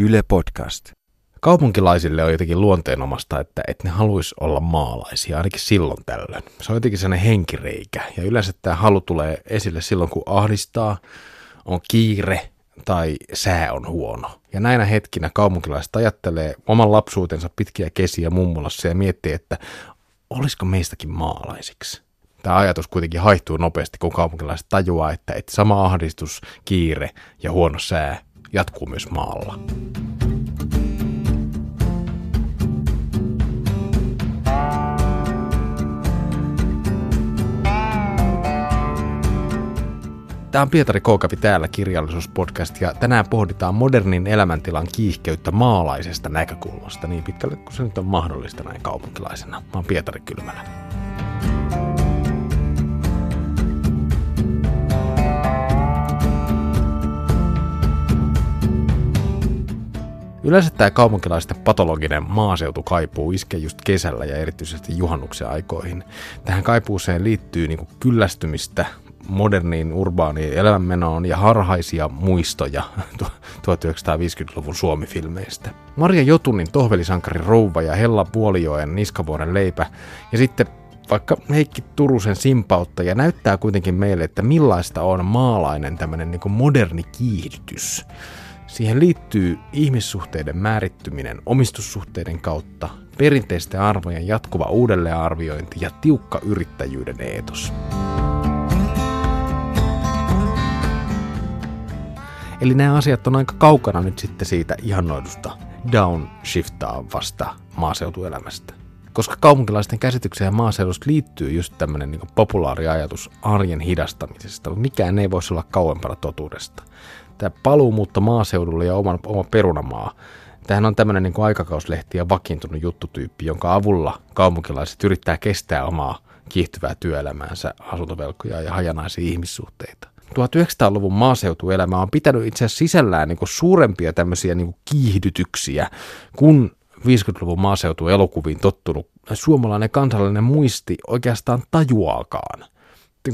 Yle Podcast. Kaupunkilaisille on jotenkin luonteenomasta, että, että ne haluaisi olla maalaisia, ainakin silloin tällöin. Se on jotenkin sellainen henkireikä. Ja yleensä tämä halu tulee esille silloin, kun ahdistaa, on kiire tai sää on huono. Ja näinä hetkinä kaupunkilaiset ajattelee oman lapsuutensa pitkiä kesiä mummolassa ja miettii, että olisiko meistäkin maalaisiksi. Tämä ajatus kuitenkin haihtuu nopeasti, kun kaupunkilaiset tajuaa, että, että sama ahdistus, kiire ja huono sää jatkuu myös maalla. Tämä on Pietari Koukavi täällä kirjallisuuspodcast ja tänään pohditaan modernin elämäntilan kiihkeyttä maalaisesta näkökulmasta niin pitkälle kuin se nyt on mahdollista näin kaupunkilaisena. Mä oon Pietari Kylmälä. Yleensä tämä kaupunkilaisten patologinen maaseutukaipuu iskee just kesällä ja erityisesti juhannuksen aikoihin. Tähän kaipuuseen liittyy niin kyllästymistä moderniin urbaaniin elämänmenoon ja harhaisia muistoja 1950-luvun Suomi-filmeistä. Maria Jotunin tohvelisankari Rouva ja Hella Vuolijoen Niskavuoren leipä ja sitten vaikka Heikki Turusen simpautta ja näyttää kuitenkin meille, että millaista on maalainen tämmöinen niin moderni kiihdytys. Siihen liittyy ihmissuhteiden määrittyminen omistussuhteiden kautta, perinteisten arvojen jatkuva uudelleenarviointi ja tiukka yrittäjyyden eetos. Eli nämä asiat on aika kaukana nyt sitten siitä ihannoidusta downshiftaavasta maaseutuelämästä. Koska kaupunkilaisten käsitykseen maaseudusta liittyy just tämmöinen niin populaari ajatus arjen hidastamisesta, mikään ei voisi olla kauempana totuudesta. Tämä paluumuutta maaseudulle ja oma, oma perunamaa, Tämähän on tämmöinen niin aikakauslehti ja vakiintunut juttutyyppi, jonka avulla kaupunkilaiset yrittää kestää omaa kiihtyvää työelämäänsä, asuntovelkoja ja hajanaisia ihmissuhteita. 1900-luvun maaseutuelämä on pitänyt itse asiassa sisällään niin kuin suurempia tämmöisiä niin kuin kiihdytyksiä kuin 50-luvun maaseutuelokuviin tottunut suomalainen kansallinen muisti oikeastaan tajuaakaan.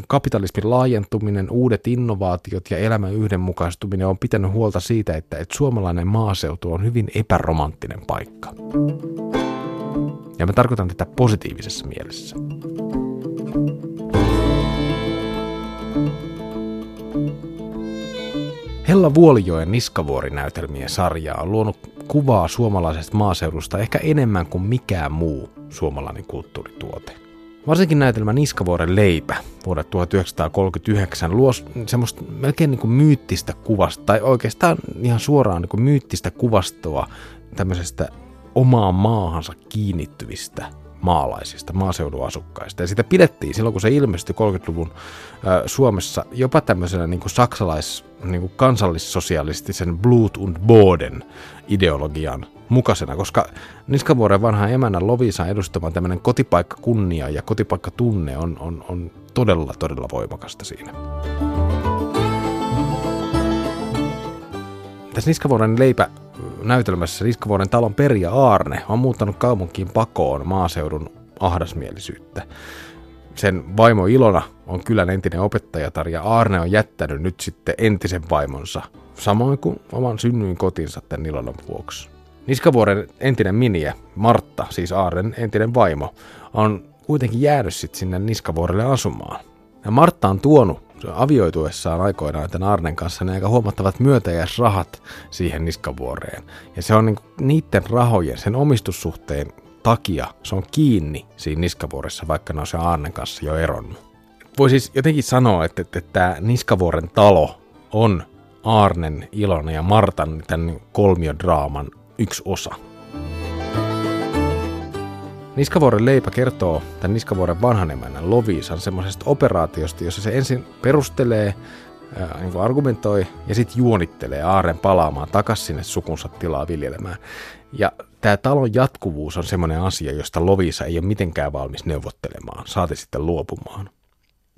Kapitalismin laajentuminen, uudet innovaatiot ja elämän yhdenmukaistuminen on pitänyt huolta siitä, että, että suomalainen maaseutu on hyvin epäromanttinen paikka. Ja mä tarkoitan tätä positiivisessa mielessä. Hella Vuolijoen Niskavuori-näytelmien sarja on luonut kuvaa suomalaisesta maaseudusta ehkä enemmän kuin mikään muu suomalainen kulttuurituote. Varsinkin näytelmä Niskavuoren leipä vuodelta 1939 luo semmoista melkein niin kuin myyttistä kuvasta, tai oikeastaan ihan suoraan niin kuin myyttistä kuvastoa tämmöisestä omaan maahansa kiinnittyvistä maalaisista, maaseudun asukkaista. Ja sitä pidettiin silloin, kun se ilmestyi 30-luvun äh, Suomessa jopa tämmöisenä niin kuin saksalais, niin kuin kansallissosialistisen Blut und Boden ideologian mukaisena, koska Niskavuoren vanha emänä Lovisa edustama tämmöinen kotipaikka kunnia ja kotipaikka tunne on, on, on todella, todella voimakasta siinä. Tässä Niskavuoren leipä näytelmässä Riskavuoren talon Perja Aarne on muuttanut kaupunkiin pakoon maaseudun ahdasmielisyyttä. Sen vaimo Ilona on kylän entinen opettajatar ja Aarne on jättänyt nyt sitten entisen vaimonsa, samoin kuin oman synnyin kotinsa tämän Ilonan vuoksi. Niskavuoren entinen miniä, Martta, siis Aaren entinen vaimo, on kuitenkin jäänyt sitten sinne Niskavuorelle asumaan. Ja Martta on tuonut avioituessaan aikoinaan tämän Arnen kanssa ne aika huomattavat myötäjäisrahat siihen niskavuoreen. Ja se on niin niiden rahojen, sen omistussuhteen takia, se on kiinni siinä niskavuoressa, vaikka ne on se Arnen kanssa jo eronnut. Voi siis jotenkin sanoa, että, että, että tämä Niskavuoren talo on Arnen, Ilona ja Martan tämän kolmiodraaman yksi osa. Niskavuoren leipä kertoo tämän Niskavuoren vanhan emännän Lovisan semmoisesta operaatiosta, jossa se ensin perustelee, ää, niin argumentoi ja sitten juonittelee Aaren palaamaan takaisin sinne sukunsa tilaa viljelemään. Ja tämä talon jatkuvuus on semmoinen asia, josta Lovisa ei ole mitenkään valmis neuvottelemaan, saati sitten luopumaan.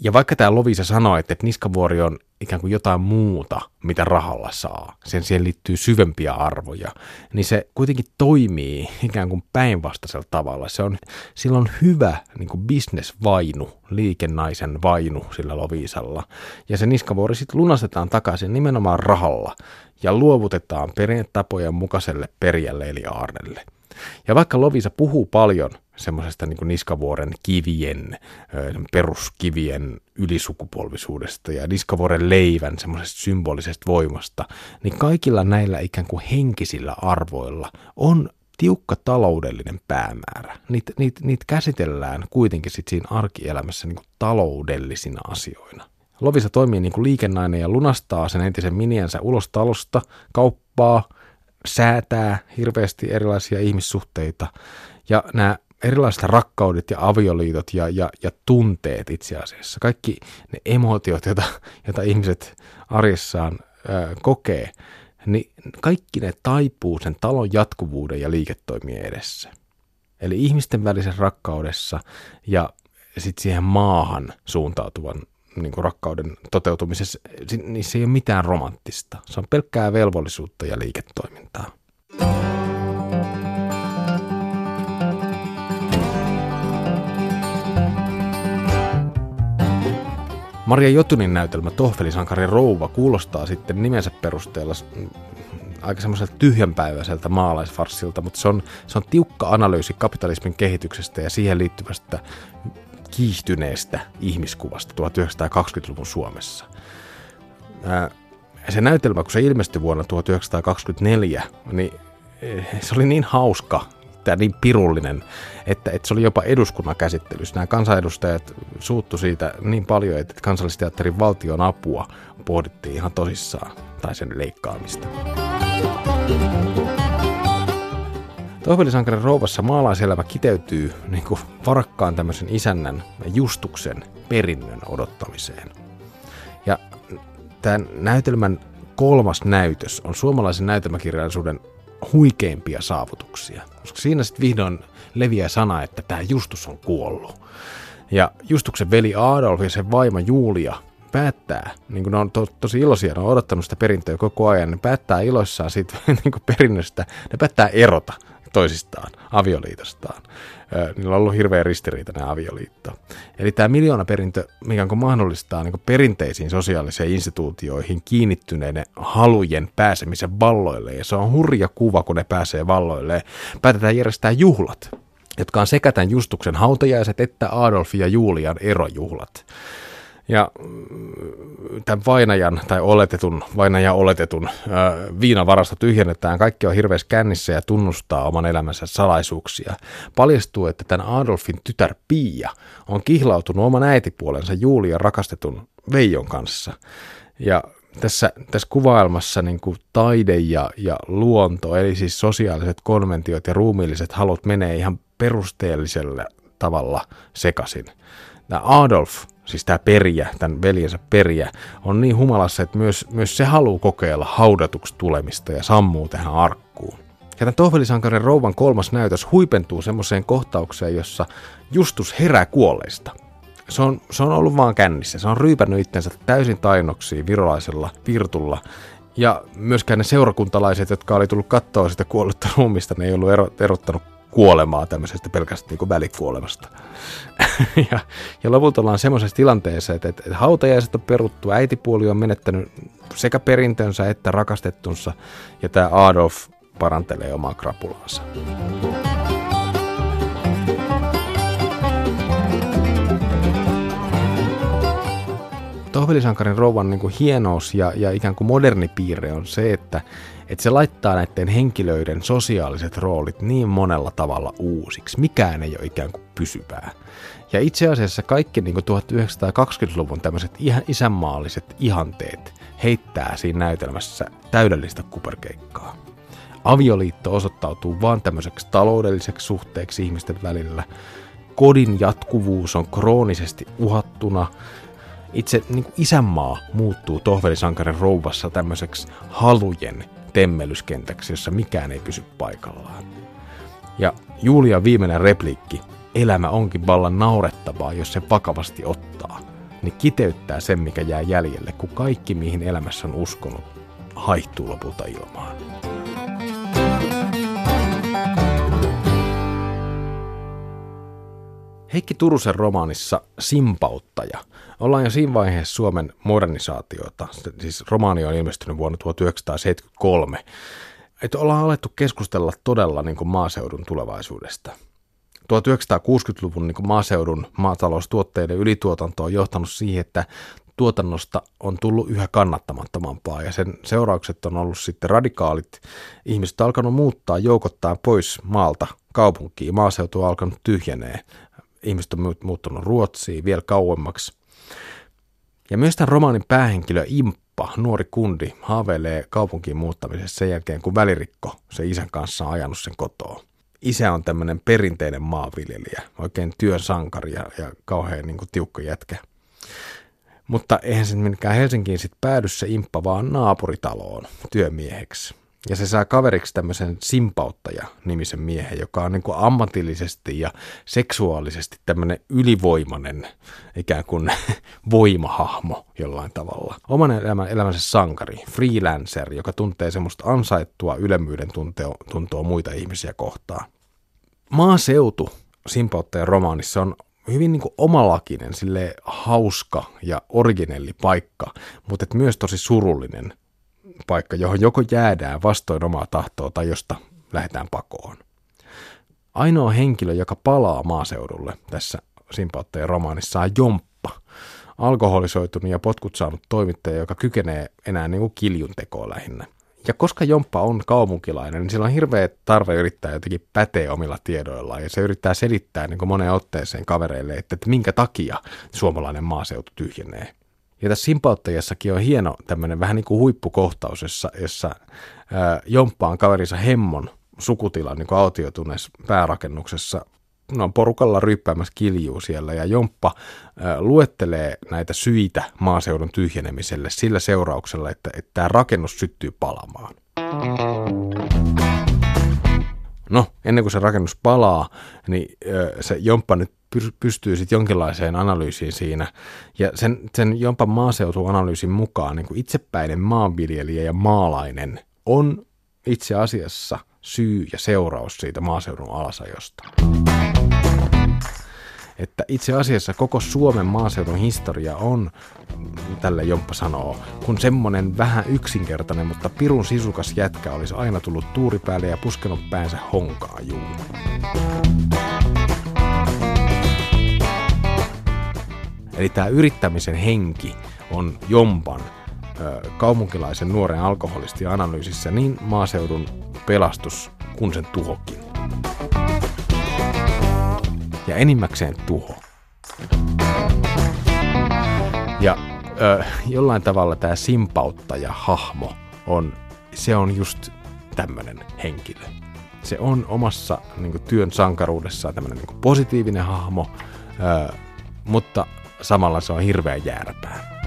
Ja vaikka tämä Lovisa sanoi, että, niskavuori on ikään kuin jotain muuta, mitä rahalla saa, sen siihen liittyy syvempiä arvoja, niin se kuitenkin toimii ikään kuin päinvastaisella tavalla. Se on, sillä on hyvä niin kuin bisnesvainu, liikennaisen vainu sillä Lovisalla. Ja se niskavuori sitten lunastetaan takaisin nimenomaan rahalla ja luovutetaan perinnetapojen mukaiselle perijälle eli Aarnelle. Ja vaikka Lovisa puhuu paljon semmoisesta niin niskavuoren kivien, peruskivien ylisukupolvisuudesta ja niskavuoren leivän semmoisesta symbolisesta voimasta, niin kaikilla näillä ikään kuin henkisillä arvoilla on tiukka taloudellinen päämäärä. Niitä niit, niit käsitellään kuitenkin sit siinä arkielämässä niin kuin taloudellisina asioina. Lovisa toimii niin kuin liikennainen ja lunastaa sen entisen miniensä ulos talosta, kauppaa, säätää hirveästi erilaisia ihmissuhteita. Ja nämä erilaiset rakkaudet ja avioliitot ja, ja, ja tunteet itse asiassa, kaikki ne emotiot, joita, joita ihmiset arjessaan ää, kokee, niin kaikki ne taipuu sen talon jatkuvuuden ja liiketoimien edessä. Eli ihmisten välisessä rakkaudessa ja sitten siihen maahan suuntautuvan niin kuin rakkauden toteutumisessa, se ei ole mitään romanttista. Se on pelkkää velvollisuutta ja liiketoimintaa. Maria Jotunin näytelmä Tohvelisankari Rouva kuulostaa sitten nimensä perusteella aika semmoiselta tyhjänpäiväiseltä maalaisfarssilta, mutta se on, se on tiukka analyysi kapitalismin kehityksestä ja siihen liittyvästä kiihtyneestä ihmiskuvasta 1920-luvun Suomessa. Se näytelmä, kun se ilmestyi vuonna 1924, niin eh, se oli niin hauska tämä niin pirullinen, että, että se oli jopa eduskunnan käsittelyssä. Nämä kansanedustajat suuttu siitä niin paljon, että kansallisteatterin valtion apua pohdittiin ihan tosissaan, tai sen leikkaamista. Tohvelisankarin rouvassa maalaiselämä kiteytyy niin kuin varakkaan tämmöisen isännän Justuksen perinnön odottamiseen. Ja tämän näytelmän kolmas näytös on suomalaisen näytelmäkirjallisuuden huikeimpia saavutuksia. Koska siinä sitten vihdoin leviää sana, että tämä Justus on kuollut. Ja Justuksen veli Adolf ja sen vaimo Julia päättää, niin kuin ne on to, tosi iloisia, ne on odottanut sitä perintöä koko ajan, ne päättää iloissaan siitä niin perinnöstä, ne päättää erota toisistaan, avioliitostaan. Niillä on ollut hirveän ristiriitainen avioliitto. Eli tämä miljoonaperintö, mikä on mahdollistaa niin perinteisiin sosiaalisiin instituutioihin kiinnittyneiden halujen pääsemisen valloille. Ja se on hurja kuva, kun ne pääsee valloille. Päätetään järjestää juhlat, jotka on sekä tämän Justuksen hautajaiset että Adolf ja Julian erojuhlat. Ja mm, tämän vainajan tai oletetun, vainajan oletetun viinavarasto tyhjennetään. Kaikki on hirveässä kännissä ja tunnustaa oman elämänsä salaisuuksia. Paljastuu, että tämän Adolfin tytär Pia on kihlautunut oman äitipuolensa Julia rakastetun Veijon kanssa. Ja tässä, tässä kuvailmassa niin kuin taide ja, ja luonto, eli siis sosiaaliset konventiot ja ruumiilliset halut menee ihan perusteelliselle tavalla sekaisin. Tämä Adolf siis tämä periä, tämän veljensä periä, on niin humalassa, että myös, myös se haluaa kokeilla haudatuksi tulemista ja sammuu tähän arkkuun. Ja tämän Tohvelisankarin rouvan kolmas näytös huipentuu semmoiseen kohtaukseen, jossa Justus herää kuolleista. Se on, se on ollut vaan kännissä. Se on ryypännyt itsensä täysin tainnoksiin virolaisella virtulla. Ja myöskään ne seurakuntalaiset, jotka oli tullut katsoa sitä kuollutta ruumista, ne ei ollut erottanut kuolemaa tämmöisestä pelkästään niin kuin välikuolemasta. ja, ja lopulta ollaan semmoisessa tilanteessa, että, että hautajaiset on peruttu, äitipuoli on menettänyt sekä perintönsä että rakastettunsa, ja tämä Adolf parantelee omaa krapulaansa. Tohvelisankarin rouvan niin kuin hienous ja, ja ikään kuin moderni piirre on se, että, että se laittaa näiden henkilöiden sosiaaliset roolit niin monella tavalla uusiksi. Mikään ei ole ikään kuin pysyvää. Ja itse asiassa kaikki niin 1920-luvun tämmöiset ihan isänmaalliset ihanteet heittää siinä näytelmässä täydellistä kuperkeikkaa. Avioliitto osoittautuu vain tämmöiseksi taloudelliseksi suhteeksi ihmisten välillä. Kodin jatkuvuus on kroonisesti uhattuna. Itse niin kuin isänmaa muuttuu tohvelisankarin rouvassa tämmöiseksi halujen temmelyskentäksi, jossa mikään ei pysy paikallaan. Ja Julia viimeinen repliikki, elämä onkin vallan naurettavaa, jos se vakavasti ottaa, niin kiteyttää sen, mikä jää jäljelle, kun kaikki, mihin elämässä on uskonut, haihtuu lopulta ilmaan. Heikki Turusen romaanissa Simpauttaja. Ollaan jo siinä vaiheessa Suomen modernisaatiota, siis romaani on ilmestynyt vuonna 1973, että ollaan alettu keskustella todella niin kuin maaseudun tulevaisuudesta. 1960-luvun niin kuin maaseudun maataloustuotteiden ylituotanto on johtanut siihen, että tuotannosta on tullut yhä kannattamattomampaa ja sen seuraukset on ollut sitten radikaalit. Ihmiset on alkanut muuttaa joukottaa pois maalta kaupunkiin, maaseutu on alkanut tyhjenee ihmiset on muuttunut Ruotsiin vielä kauemmaksi. Ja myös tämän romaanin päähenkilö Imppa, nuori kundi, haaveilee kaupunkiin muuttamisessa sen jälkeen, kun välirikko se isän kanssa on ajanut sen kotoa. Isä on tämmöinen perinteinen maanviljelijä, oikein työn sankari ja, ja kauhean niin kuin, tiukka jätkä. Mutta eihän se minkään Helsinkiin sitten päädy se Imppa vaan naapuritaloon työmieheksi. Ja se saa kaveriksi tämmöisen simpauttaja-nimisen miehen, joka on niin kuin ammatillisesti ja seksuaalisesti tämmöinen ylivoimainen ikään kuin voimahahmo jollain tavalla. Oman elämän, elämänsä sankari, freelancer, joka tuntee semmoista ansaittua ylemmyyden tuntoa, tuntoa muita ihmisiä kohtaan. Maaseutu simpauttajan romaanissa on hyvin niin kuin omalakinen, sille hauska ja originelli paikka, mutta et myös tosi surullinen paikka, johon joko jäädään vastoin omaa tahtoa tai josta lähdetään pakoon. Ainoa henkilö, joka palaa maaseudulle tässä Simpauttajien romaanissa on Jomppa, alkoholisoitunut ja potkut saanut toimittaja, joka kykenee enää niin kuin kiljun tekoon lähinnä. Ja koska Jomppa on kaupunkilainen, niin sillä on hirveä tarve yrittää jotenkin päteä omilla tiedoillaan. Ja se yrittää selittää niin kuin moneen otteeseen kavereille, että, että minkä takia suomalainen maaseutu tyhjenee. Ja tässä Simpauttajassakin on hieno tämmöinen vähän niin kuin huippukohtaus, jossa, jossa ää, jomppaan kaverinsa Hemmon sukutila niin kuin päärakennuksessa no, porukalla ryppäämässä kiljuu siellä ja Jomppa ää, luettelee näitä syitä maaseudun tyhjenemiselle sillä seurauksella, että, että tämä rakennus syttyy palamaan. No, ennen kuin se rakennus palaa, niin se Jomppa nyt pystyy sitten jonkinlaiseen analyysiin siinä. Ja sen, sen Jompan maaseutuanalyysin mukaan niin kuin itsepäinen maanviljelijä ja maalainen on itse asiassa syy ja seuraus siitä maaseudun alasajosta. Että itse asiassa koko Suomen maaseudun historia on, tälle Jomppa sanoo, kun semmonen vähän yksinkertainen, mutta pirun sisukas jätkä olisi aina tullut tuuripäälle ja puskenut päänsä honkaa juu. Eli tämä yrittämisen henki on Jompan kaupunkilaisen nuoren alkoholisti analyysissä niin maaseudun pelastus kuin sen tuhokin. Ja enimmäkseen tuho. Ja ö, jollain tavalla tämä simpauttaja hahmo on, se on just tämmöinen henkilö. Se on omassa niin työn sankaruudessaan tämmöinen niin positiivinen hahmo, ö, mutta samalla se on hirveän jääräpää.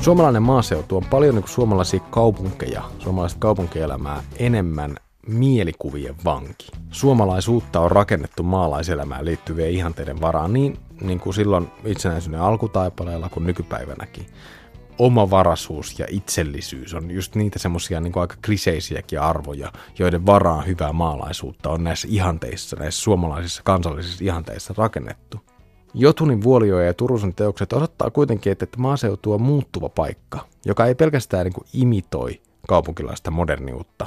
Suomalainen maaseutu on paljon niin kuin suomalaisia kaupunkeja, suomalaista kaupunkielämää enemmän mielikuvien vanki. Suomalaisuutta on rakennettu maalaiselämään liittyvien ihanteiden varaan niin, niin kuin silloin itsenäisyyden alkutaipaleella kuin nykypäivänäkin omavaraisuus ja itsellisyys on just niitä semmoisia niin aika kliseisiäkin arvoja, joiden varaan hyvää maalaisuutta on näissä ihanteissa, näissä suomalaisissa kansallisissa ihanteissa rakennettu. Jotunin vuolioja ja Turusen teokset osoittaa kuitenkin, että maaseutu on muuttuva paikka, joka ei pelkästään niin kuin imitoi kaupunkilaista moderniutta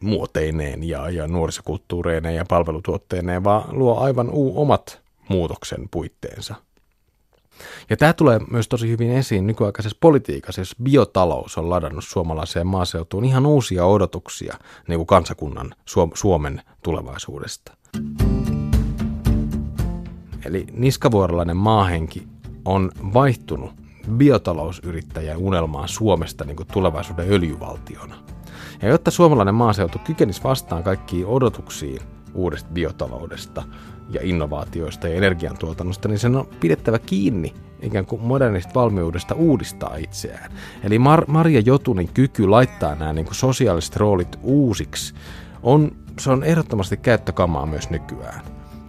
muoteineen ja, ja nuorisokulttuureineen ja palvelutuotteineen, vaan luo aivan uu omat muutoksen puitteensa – ja tämä tulee myös tosi hyvin esiin nykyaikaisessa politiikassa, jos biotalous on ladannut suomalaiseen maaseutuun ihan uusia odotuksia niin kuin kansakunnan Suomen tulevaisuudesta. Eli niskavuorolainen maahenki on vaihtunut biotalousyrittäjän unelmaan Suomesta niin kuin tulevaisuuden öljyvaltiona. Ja jotta suomalainen maaseutu kykenisi vastaan kaikkiin odotuksiin uudesta biotaloudesta, ja innovaatioista ja energiantuotannosta, niin sen on pidettävä kiinni ikään kuin modernista valmiudesta uudistaa itseään. Eli Mar- Maria Jotunin kyky laittaa nämä niin kuin sosiaaliset roolit uusiksi on, se on ehdottomasti käyttökamaa myös nykyään.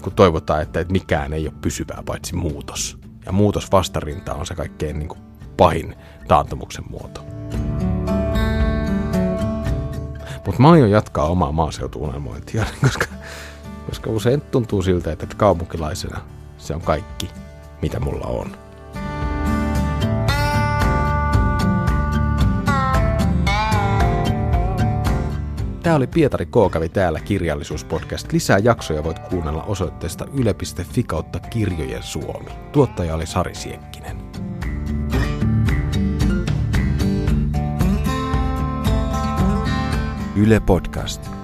kun toivotaan, että mikään ei ole pysyvää paitsi muutos. Ja muutos vastarinta on se kaikkein niin kuin pahin taantumuksen muoto. Mutta mä aion jatkaa omaa maaseutuunelmointia, koska, koska usein tuntuu siltä, että kaupunkilaisena se on kaikki, mitä mulla on. Tämä oli Pietari K. kävi täällä kirjallisuuspodcast. Lisää jaksoja voit kuunnella osoitteesta yle.fi kautta kirjojen suomi. Tuottaja oli Sari Siekkinen. Yle Podcast.